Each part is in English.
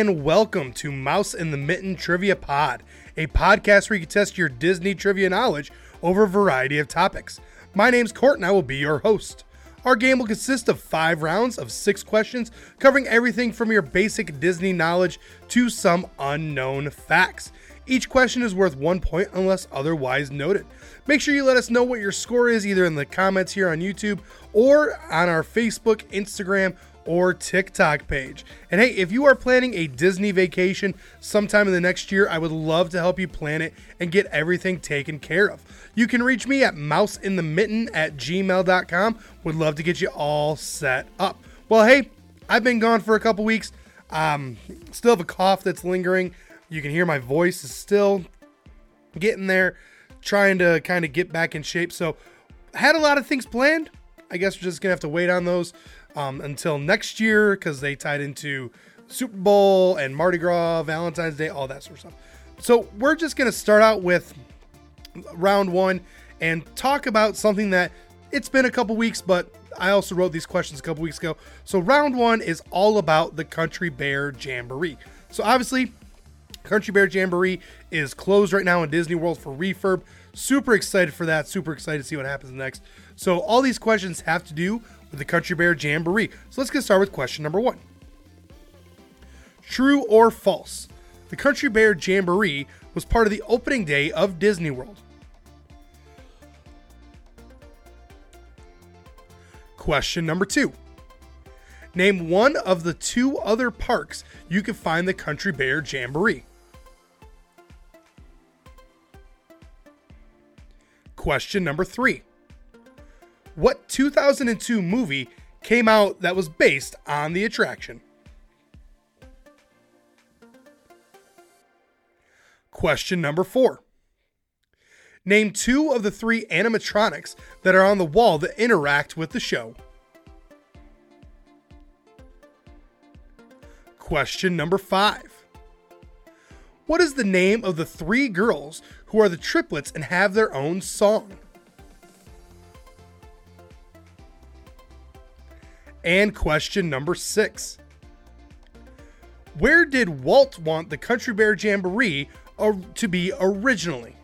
And welcome to Mouse in the Mitten Trivia Pod, a podcast where you can test your Disney trivia knowledge over a variety of topics. My name's Court and I will be your host. Our game will consist of five rounds of six questions covering everything from your basic Disney knowledge to some unknown facts. Each question is worth one point unless otherwise noted. Make sure you let us know what your score is either in the comments here on YouTube or on our Facebook, Instagram, or TikTok page. And hey, if you are planning a Disney vacation sometime in the next year, I would love to help you plan it and get everything taken care of. You can reach me at mouseinthemitten at gmail.com. Would love to get you all set up. Well, hey, I've been gone for a couple weeks. Um, still have a cough that's lingering. You can hear my voice is still getting there, trying to kind of get back in shape. So, had a lot of things planned. I guess we're just gonna have to wait on those um, until next year because they tied into Super Bowl and Mardi Gras, Valentine's Day, all that sort of stuff. So we're just gonna start out with round one and talk about something that it's been a couple weeks, but I also wrote these questions a couple weeks ago. So round one is all about the Country Bear Jamboree. So obviously, Country Bear Jamboree is closed right now in Disney World for refurb. Super excited for that. Super excited to see what happens next. So all these questions have to do with the Country Bear Jamboree. So let's get started with question number one. True or false? The Country Bear Jamboree was part of the opening day of Disney World. Question number two. Name one of the two other parks you can find the Country Bear Jamboree. Question number three. What 2002 movie came out that was based on the attraction? Question number four. Name two of the three animatronics that are on the wall that interact with the show. Question number five. What is the name of the three girls who are the triplets and have their own song? And question number six. Where did Walt want the Country Bear Jamboree uh, to be originally?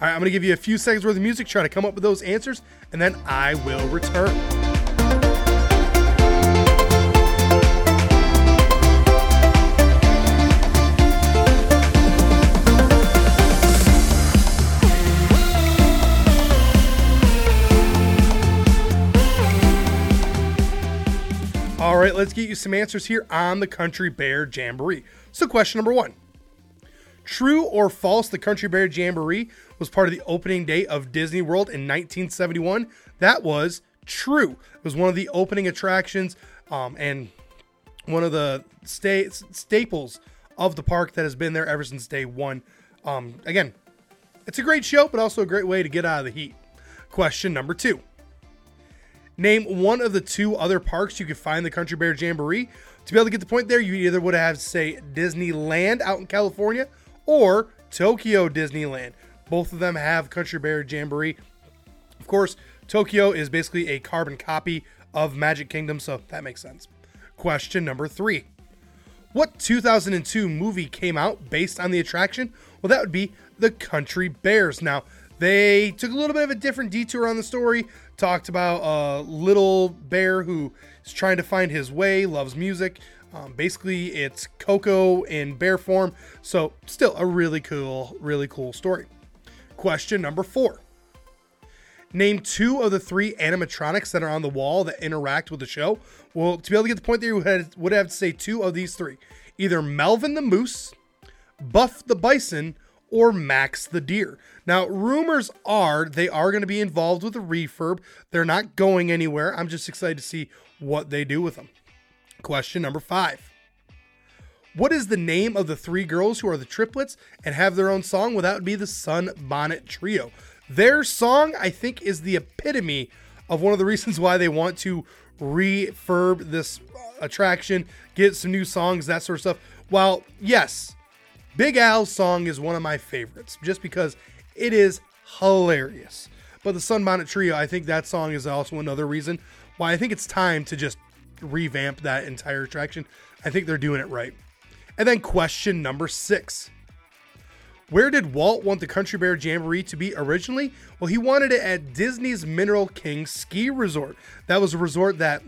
All right, I'm going to give you a few seconds worth of music, try to come up with those answers, and then I will return. Let's get you some answers here on the Country Bear Jamboree. So, question number one True or false, the Country Bear Jamboree was part of the opening day of Disney World in 1971? That was true. It was one of the opening attractions um, and one of the sta- staples of the park that has been there ever since day one. Um, again, it's a great show, but also a great way to get out of the heat. Question number two. Name one of the two other parks you could find the Country Bear Jamboree. To be able to get the point there, you either would have to say Disneyland out in California or Tokyo Disneyland. Both of them have Country Bear Jamboree. Of course, Tokyo is basically a carbon copy of Magic Kingdom, so that makes sense. Question number three. What 2002 movie came out based on the attraction? Well, that would be The Country Bears. Now, they took a little bit of a different detour on the story, talked about a little bear who is trying to find his way, loves music. Um, basically, it's Coco in bear form. So, still a really cool, really cool story. Question number four Name two of the three animatronics that are on the wall that interact with the show. Well, to be able to get the point there, you would have to say two of these three either Melvin the Moose, Buff the Bison, or Max the Deer. Now, rumors are they are going to be involved with a refurb. They're not going anywhere. I'm just excited to see what they do with them. Question number five. What is the name of the three girls who are the triplets and have their own song? Would be the Sun Bonnet Trio. Their song, I think, is the epitome of one of the reasons why they want to refurb this uh, attraction, get some new songs, that sort of stuff. While, yes, Big Al's song is one of my favorites just because it is hilarious. But the Sunbonnet Trio, I think that song is also another reason why I think it's time to just revamp that entire attraction. I think they're doing it right. And then question number six. Where did Walt want the Country Bear Jamboree to be originally? Well, he wanted it at Disney's Mineral King Ski Resort. That was a resort that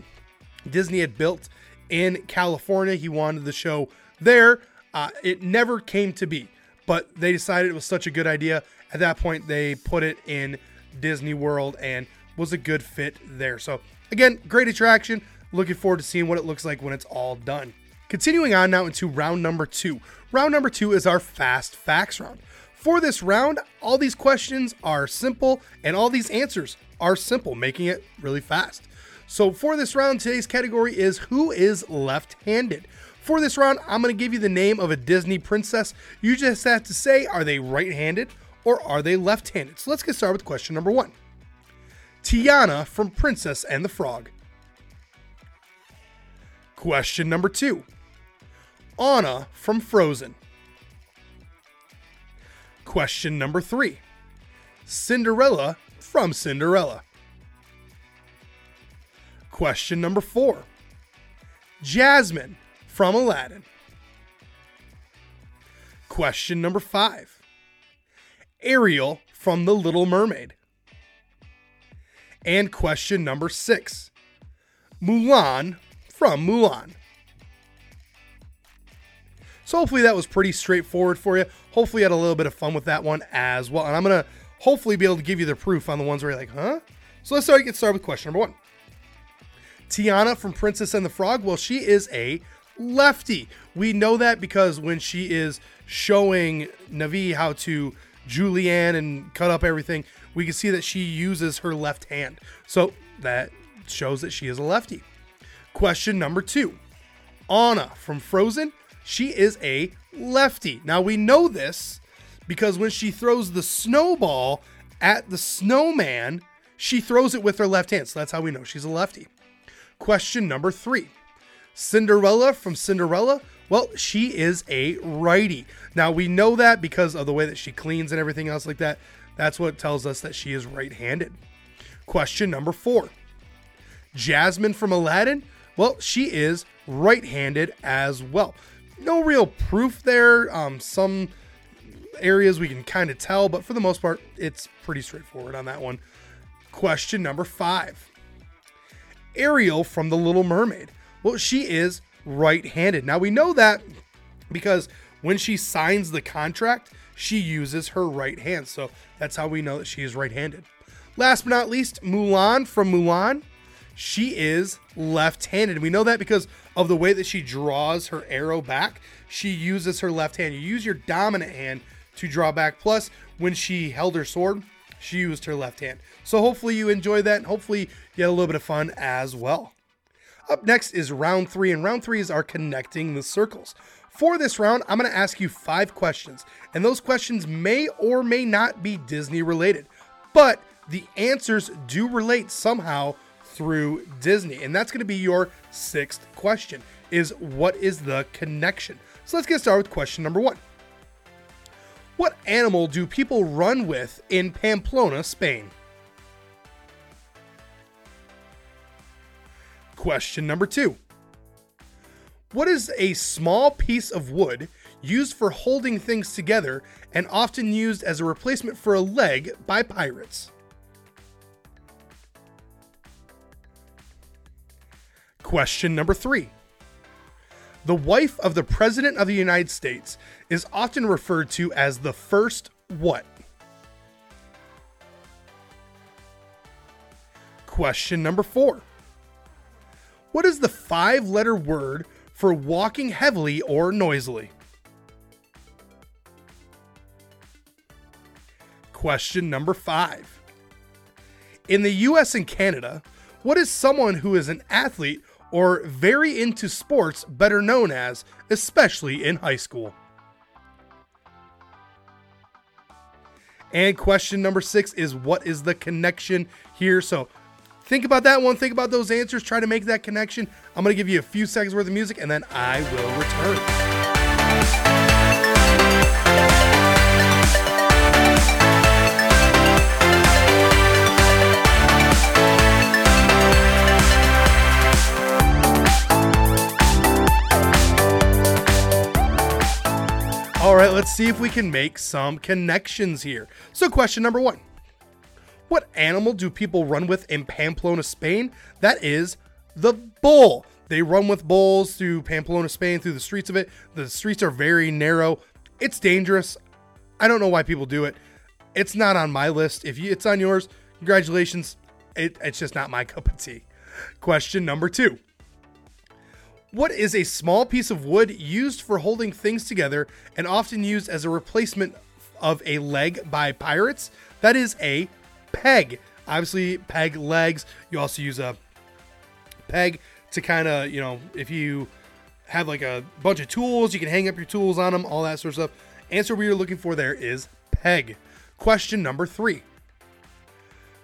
Disney had built in California. He wanted the show there. Uh, it never came to be, but they decided it was such a good idea. At that point, they put it in Disney World and was a good fit there. So, again, great attraction. Looking forward to seeing what it looks like when it's all done. Continuing on now into round number two. Round number two is our fast facts round. For this round, all these questions are simple and all these answers are simple, making it really fast. So for this round, today's category is Who is Left Handed? For this round, I'm going to give you the name of a Disney princess. You just have to say, are they right handed or are they left handed? So let's get started with question number one Tiana from Princess and the Frog. Question number two Anna from Frozen. Question number three Cinderella from Cinderella. Question number four Jasmine from Aladdin. Question number five Ariel from The Little Mermaid. And question number six Mulan from Mulan. So hopefully that was pretty straightforward for you. Hopefully you had a little bit of fun with that one as well. And I'm going to hopefully be able to give you the proof on the ones where you're like, huh? So let's start, get started with question number one. Tiana from Princess and the Frog, well, she is a lefty. We know that because when she is showing Naveen how to julienne and cut up everything, we can see that she uses her left hand. So that shows that she is a lefty. Question number two Anna from Frozen, she is a lefty. Now we know this because when she throws the snowball at the snowman, she throws it with her left hand. So that's how we know she's a lefty. Question number three Cinderella from Cinderella. Well, she is a righty. Now we know that because of the way that she cleans and everything else like that. That's what tells us that she is right handed. Question number four Jasmine from Aladdin. Well, she is right handed as well. No real proof there. Um, some areas we can kind of tell, but for the most part, it's pretty straightforward on that one. Question number five Ariel from The Little Mermaid. Well, she is right handed. Now, we know that because when she signs the contract, she uses her right hand. So that's how we know that she is right handed. Last but not least, Mulan from Mulan. She is left handed. We know that because of the way that she draws her arrow back. She uses her left hand. You use your dominant hand to draw back. Plus, when she held her sword, she used her left hand. So hopefully you enjoy that. And hopefully you had a little bit of fun as well. Up next is round three, and round three is our connecting the circles. For this round, I'm going to ask you five questions, and those questions may or may not be Disney related, but the answers do relate somehow through Disney. And that's going to be your sixth question is what is the connection? So let's get started with question number 1. What animal do people run with in Pamplona, Spain? Question number 2. What is a small piece of wood used for holding things together and often used as a replacement for a leg by pirates? Question number three. The wife of the President of the United States is often referred to as the first what? Question number four. What is the five letter word for walking heavily or noisily? Question number five. In the US and Canada, what is someone who is an athlete or very into sports, better known as, especially in high school? And question number six is what is the connection here? So Think about that one. Think about those answers. Try to make that connection. I'm going to give you a few seconds worth of music and then I will return. All right, let's see if we can make some connections here. So, question number one what animal do people run with in Pamplona, Spain? That is the bull. They run with bulls through Pamplona, Spain, through the streets of it. The streets are very narrow. It's dangerous. I don't know why people do it. It's not on my list. If you, it's on yours, congratulations. It, it's just not my cup of tea. Question number two. What is a small piece of wood used for holding things together and often used as a replacement of a leg by pirates? That is a peg. Obviously, peg legs. You also use a peg to kind of, you know, if you have like a bunch of tools, you can hang up your tools on them, all that sort of stuff. Answer we are looking for there is peg. Question number three.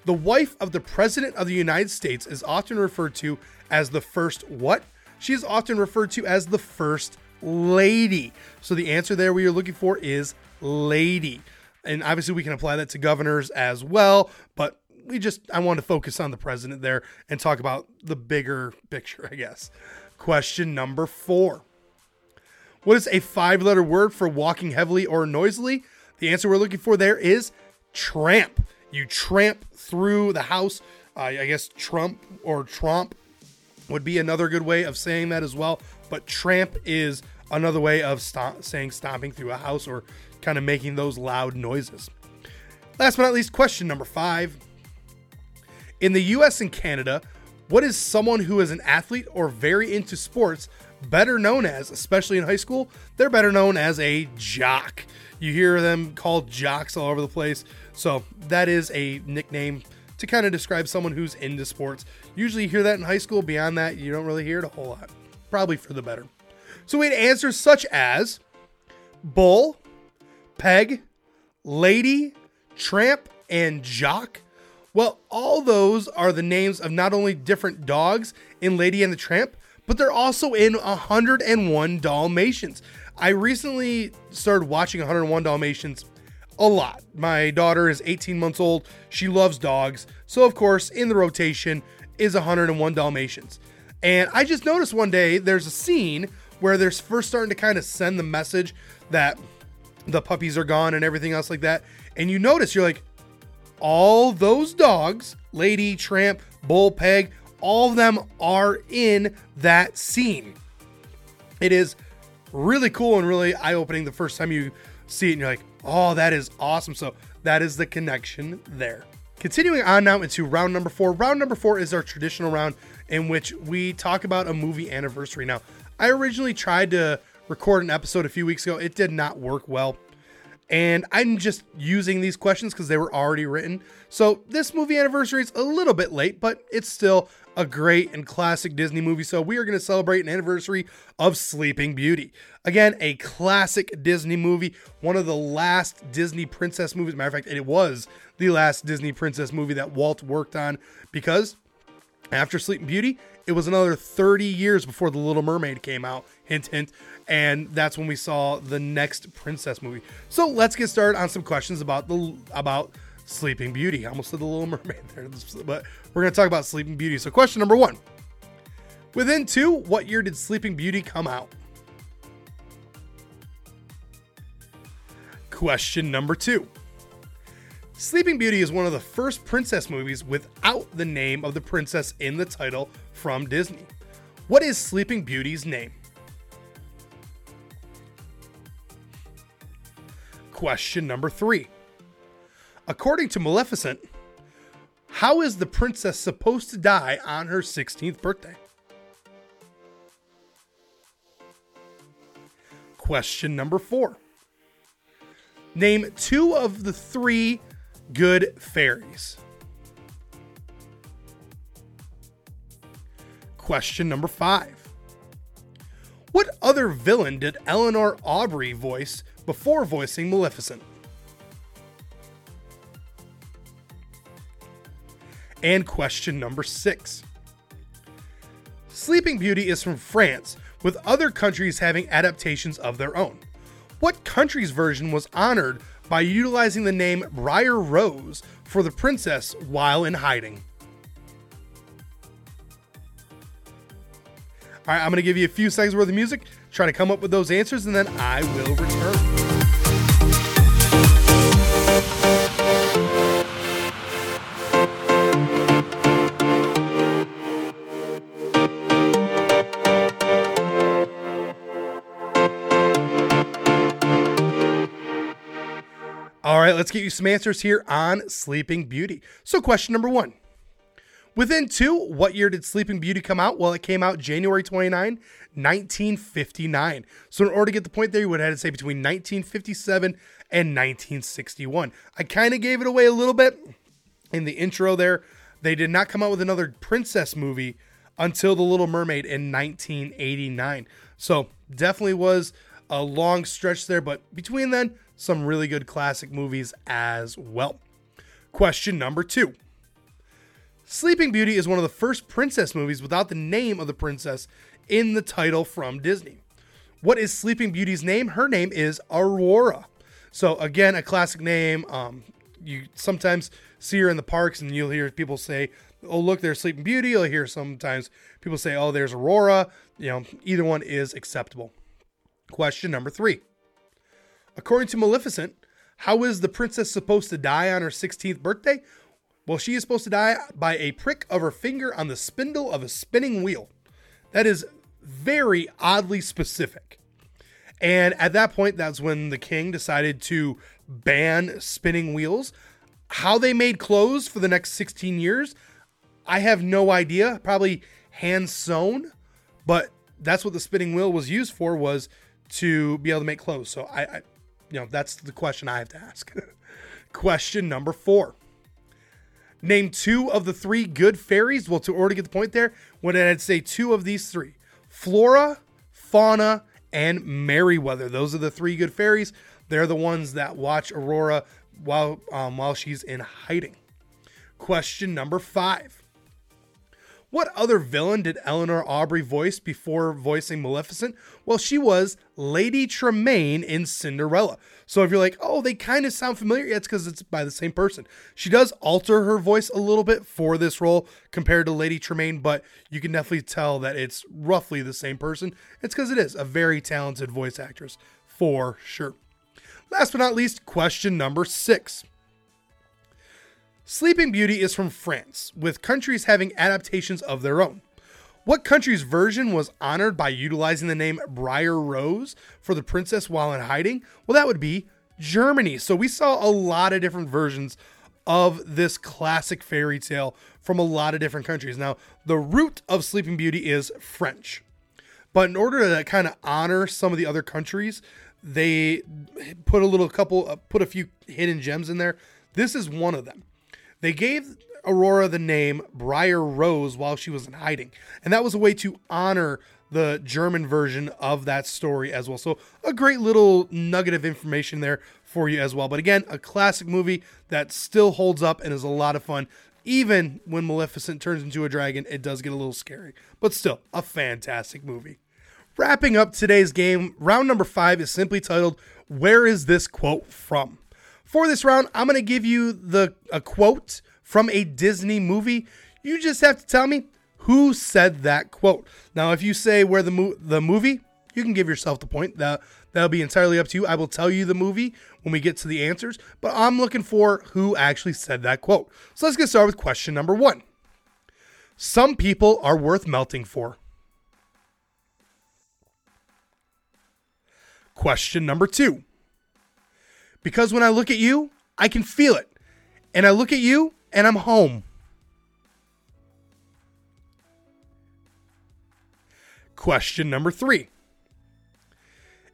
The wife of the President of the United States is often referred to as the first what? She is often referred to as the First Lady. So the answer there we are looking for is lady. And obviously, we can apply that to governors as well, but we just, I want to focus on the president there and talk about the bigger picture, I guess. Question number four What is a five letter word for walking heavily or noisily? The answer we're looking for there is tramp. You tramp through the house. Uh, I guess trump or tromp would be another good way of saying that as well. But tramp is another way of stomp, saying stomping through a house or kind of making those loud noises. Last but not least, question number five. In the US and Canada, what is someone who is an athlete or very into sports better known as, especially in high school? They're better known as a jock. You hear them called jocks all over the place. So that is a nickname to kind of describe someone who's into sports. Usually you hear that in high school. Beyond that, you don't really hear it a whole lot. Probably for the better. So we had answers such as bull, peg, lady, tramp, and jock. Well, all those are the names of not only different dogs in Lady and the Tramp, but they're also in 101 Dalmatians. I recently started watching 101 Dalmatians a lot. My daughter is 18 months old. She loves dogs. So, of course, in the rotation is 101 Dalmatians. And I just noticed one day there's a scene where they're first starting to kind of send the message that the puppies are gone and everything else like that. And you notice, you're like, all those dogs, Lady, Tramp, Bull, Peg, all of them are in that scene. It is really cool and really eye opening the first time you see it and you're like, oh, that is awesome. So that is the connection there. Continuing on now into round number four. Round number four is our traditional round in which we talk about a movie anniversary. Now, I originally tried to record an episode a few weeks ago, it did not work well. And I'm just using these questions because they were already written. So this movie anniversary is a little bit late, but it's still a great and classic Disney movie. So we are going to celebrate an anniversary of Sleeping Beauty. Again, a classic Disney movie, one of the last Disney princess movies. Matter of fact, it was the last Disney princess movie that Walt worked on because after Sleeping Beauty, it was another 30 years before The Little Mermaid came out. Hint, hint. And that's when we saw the next princess movie. So let's get started on some questions about the about Sleeping Beauty. I almost said The Little Mermaid there, but we're going to talk about Sleeping Beauty. So question number one: Within two, what year did Sleeping Beauty come out? Question number two. Sleeping Beauty is one of the first princess movies without the name of the princess in the title from Disney. What is Sleeping Beauty's name? Question number three. According to Maleficent, how is the princess supposed to die on her 16th birthday? Question number four. Name two of the three good fairies. Question number five. What other villain did Eleanor Audley voice before voicing Maleficent? And question number six. Sleeping Beauty is from France, with other countries having adaptations of their own. What country's version was honored by utilizing the name Briar Rose for the princess while in hiding. All right, I'm going to give you a few seconds worth of music, try to come up with those answers, and then I will return. Let's get you some answers here on Sleeping Beauty. So, question number one Within two, what year did Sleeping Beauty come out? Well, it came out January 29, 1959. So, in order to get the point there, you would have to say between 1957 and 1961. I kind of gave it away a little bit in the intro there. They did not come out with another princess movie until The Little Mermaid in 1989. So, definitely was a long stretch there, but between then, some really good classic movies as well. Question number two. Sleeping Beauty is one of the first princess movies without the name of the princess in the title from Disney. What is Sleeping Beauty's name? Her name is Aurora. So again, a classic name. Um, you sometimes see her in the parks, and you'll hear people say, "Oh, look, there's Sleeping Beauty." You'll hear sometimes people say, "Oh, there's Aurora." You know, either one is acceptable. Question number three. According to Maleficent, how is the princess supposed to die on her 16th birthday? Well, she is supposed to die by a prick of her finger on the spindle of a spinning wheel. That is very oddly specific. And at that point, that's when the king decided to ban spinning wheels. How they made clothes for the next 16 years, I have no idea. Probably hand sewn, but that's what the spinning wheel was used for was to be able to make clothes. So I, I you know, that's the question I have to ask. question number four. Name two of the three good fairies. Well, to to get the point there, when I'd say two of these three Flora, Fauna, and Merryweather. Those are the three good fairies. They're the ones that watch Aurora while um, while she's in hiding. Question number five. What other villain did Eleanor Audley voice before voicing Maleficent? Well, she was Lady Tremaine in Cinderella. So if you're like, oh, they kind of sound familiar, yeah, it's because it's by the same person. She does alter her voice a little bit for this role compared to Lady Tremaine, but you can definitely tell that it's roughly the same person. It's because it is a very talented voice actress, for sure. Last but not least, question number six. Sleeping Beauty is from France, with countries having adaptations of their own. What country's version was honored by utilizing the name Briar Rose for the princess while in hiding? Well, that would be Germany. So we saw a lot of different versions of this classic fairy tale from a lot of different countries. Now, the root of Sleeping Beauty is French. But in order to kind of honor some of the other countries, they put a little couple, uh, put a few hidden gems in there. This is one of them. They gave Aurora the name Briar Rose while she was in hiding, and that was a way to honor the German version of that story as well. So, a great little nugget of information there for you as well. But again, a classic movie that still holds up and is a lot of fun. Even when Maleficent turns into a dragon, it does get a little scary, but still a fantastic movie. Wrapping up today's game, round number five is simply titled, Where is this quote from? For this round, I'm going to give you the a quote from a Disney movie. You just have to tell me who said that quote. Now, if you say where the mo- the movie, you can give yourself the point. That that'll be entirely up to you. I will tell you the movie when we get to the answers, but I'm looking for who actually said that quote. So let's get started with question number 1. Some people are worth melting for. Question number 2. Because when I look at you, I can feel it. And I look at you and I'm home. Question number three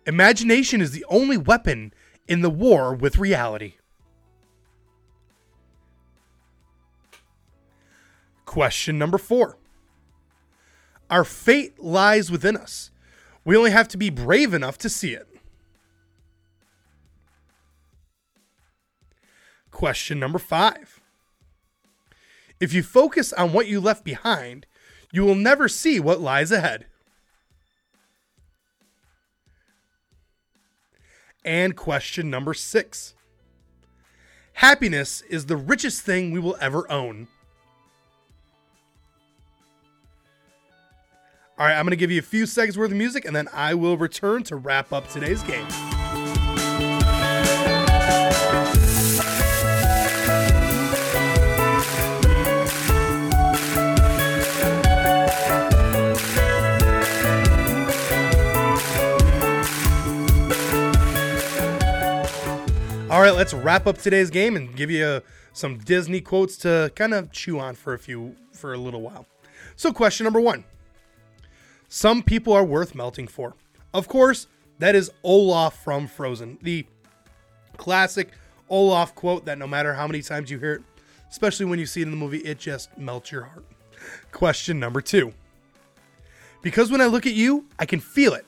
Imagination is the only weapon in the war with reality. Question number four Our fate lies within us. We only have to be brave enough to see it. Question number five. If you focus on what you left behind, you will never see what lies ahead. And question number six Happiness is the richest thing we will ever own. All right, I'm going to give you a few seconds worth of music and then I will return to wrap up today's game. Right, let's wrap up today's game and give you uh, some Disney quotes to kind of chew on for a few for a little while. So, question number one: Some people are worth melting for. Of course, that is Olaf from Frozen, the classic Olaf quote that no matter how many times you hear it, especially when you see it in the movie, it just melts your heart. Question number two. Because when I look at you, I can feel it.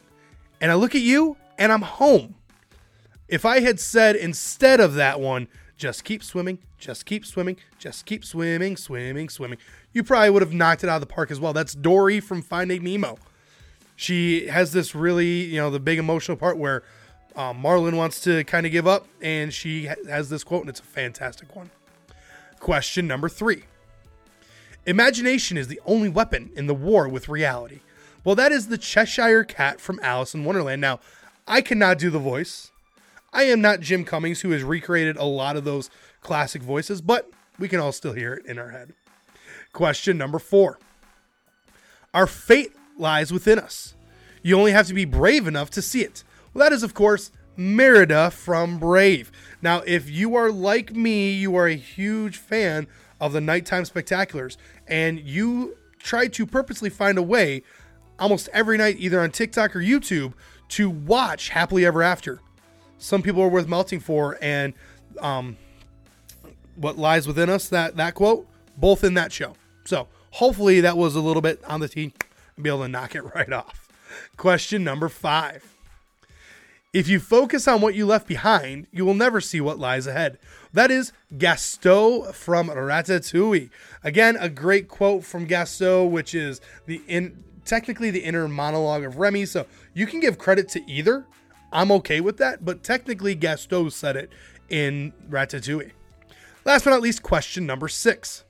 And I look at you and I'm home. If I had said instead of that one, just keep swimming, just keep swimming, just keep swimming, swimming, swimming, you probably would have knocked it out of the park as well. That's Dory from Finding Nemo. She has this really, you know, the big emotional part where um, Marlin wants to kind of give up, and she has this quote, and it's a fantastic one. Question number three Imagination is the only weapon in the war with reality. Well, that is the Cheshire Cat from Alice in Wonderland. Now, I cannot do the voice. I am not Jim Cummings, who has recreated a lot of those classic voices, but we can all still hear it in our head. Question number four Our fate lies within us. You only have to be brave enough to see it. Well, that is, of course, Merida from Brave. Now, if you are like me, you are a huge fan of the nighttime spectaculars, and you try to purposely find a way almost every night, either on TikTok or YouTube, to watch Happily Ever After. Some people are worth melting for, and um, what lies within us, that, that quote, both in that show. So hopefully that was a little bit on the tee and be able to knock it right off. Question number five. If you focus on what you left behind, you will never see what lies ahead. That is Gaston from Ratatouille. Again, a great quote from Gaston, which is the in technically the inner monologue of Remy. So you can give credit to either. I'm okay with that, but technically Gaston said it in Ratatouille. Last but not least, question number six.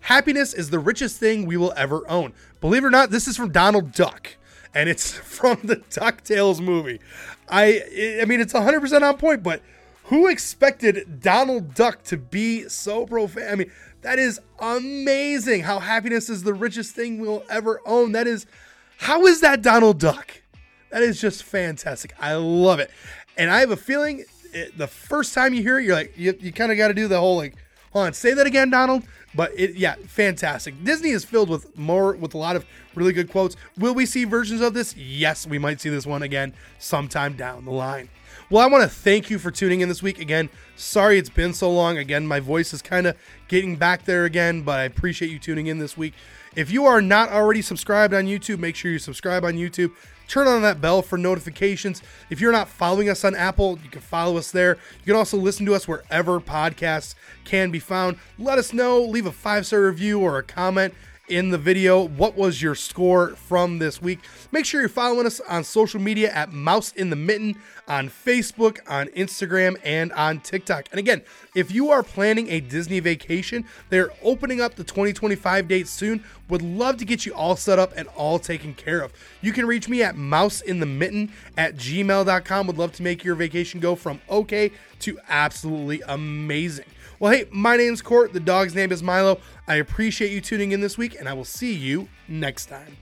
Happiness is the richest thing we will ever own. Believe it or not, this is from Donald Duck and it's from the DuckTales movie. I I mean it's 100% on point, but who expected Donald Duck to be so profound? I mean, that is amazing how happiness is the richest thing we'll ever own. That is how is that Donald Duck? That is just fantastic. I love it. And I have a feeling it, the first time you hear it, you're like, you, you kind of got to do the whole like, hold on, say that again, Donald. But it, yeah, fantastic. Disney is filled with more, with a lot of really good quotes. Will we see versions of this? Yes, we might see this one again sometime down the line. Well, I want to thank you for tuning in this week. Again, sorry it's been so long. Again, my voice is kind of getting back there again, but I appreciate you tuning in this week. If you are not already subscribed on YouTube, make sure you subscribe on YouTube. Turn on that bell for notifications. If you're not following us on Apple, you can follow us there. You can also listen to us wherever podcasts can be found. Let us know, leave a five star review or a comment in the video. What was your score from this week? Make sure you're following us on social media at Mouse in the Mitten on Facebook, on Instagram, and on TikTok. And again, if you are planning a Disney vacation, they're opening up the 2025 date soon. Would love to get you all set up and all taken care of. You can reach me at mouseinthemitten at gmail.com. Would love to make your vacation go from okay to absolutely amazing. Well, hey, my name's Court. The dog's name is Milo. I appreciate you tuning in this week, and I will see you next time.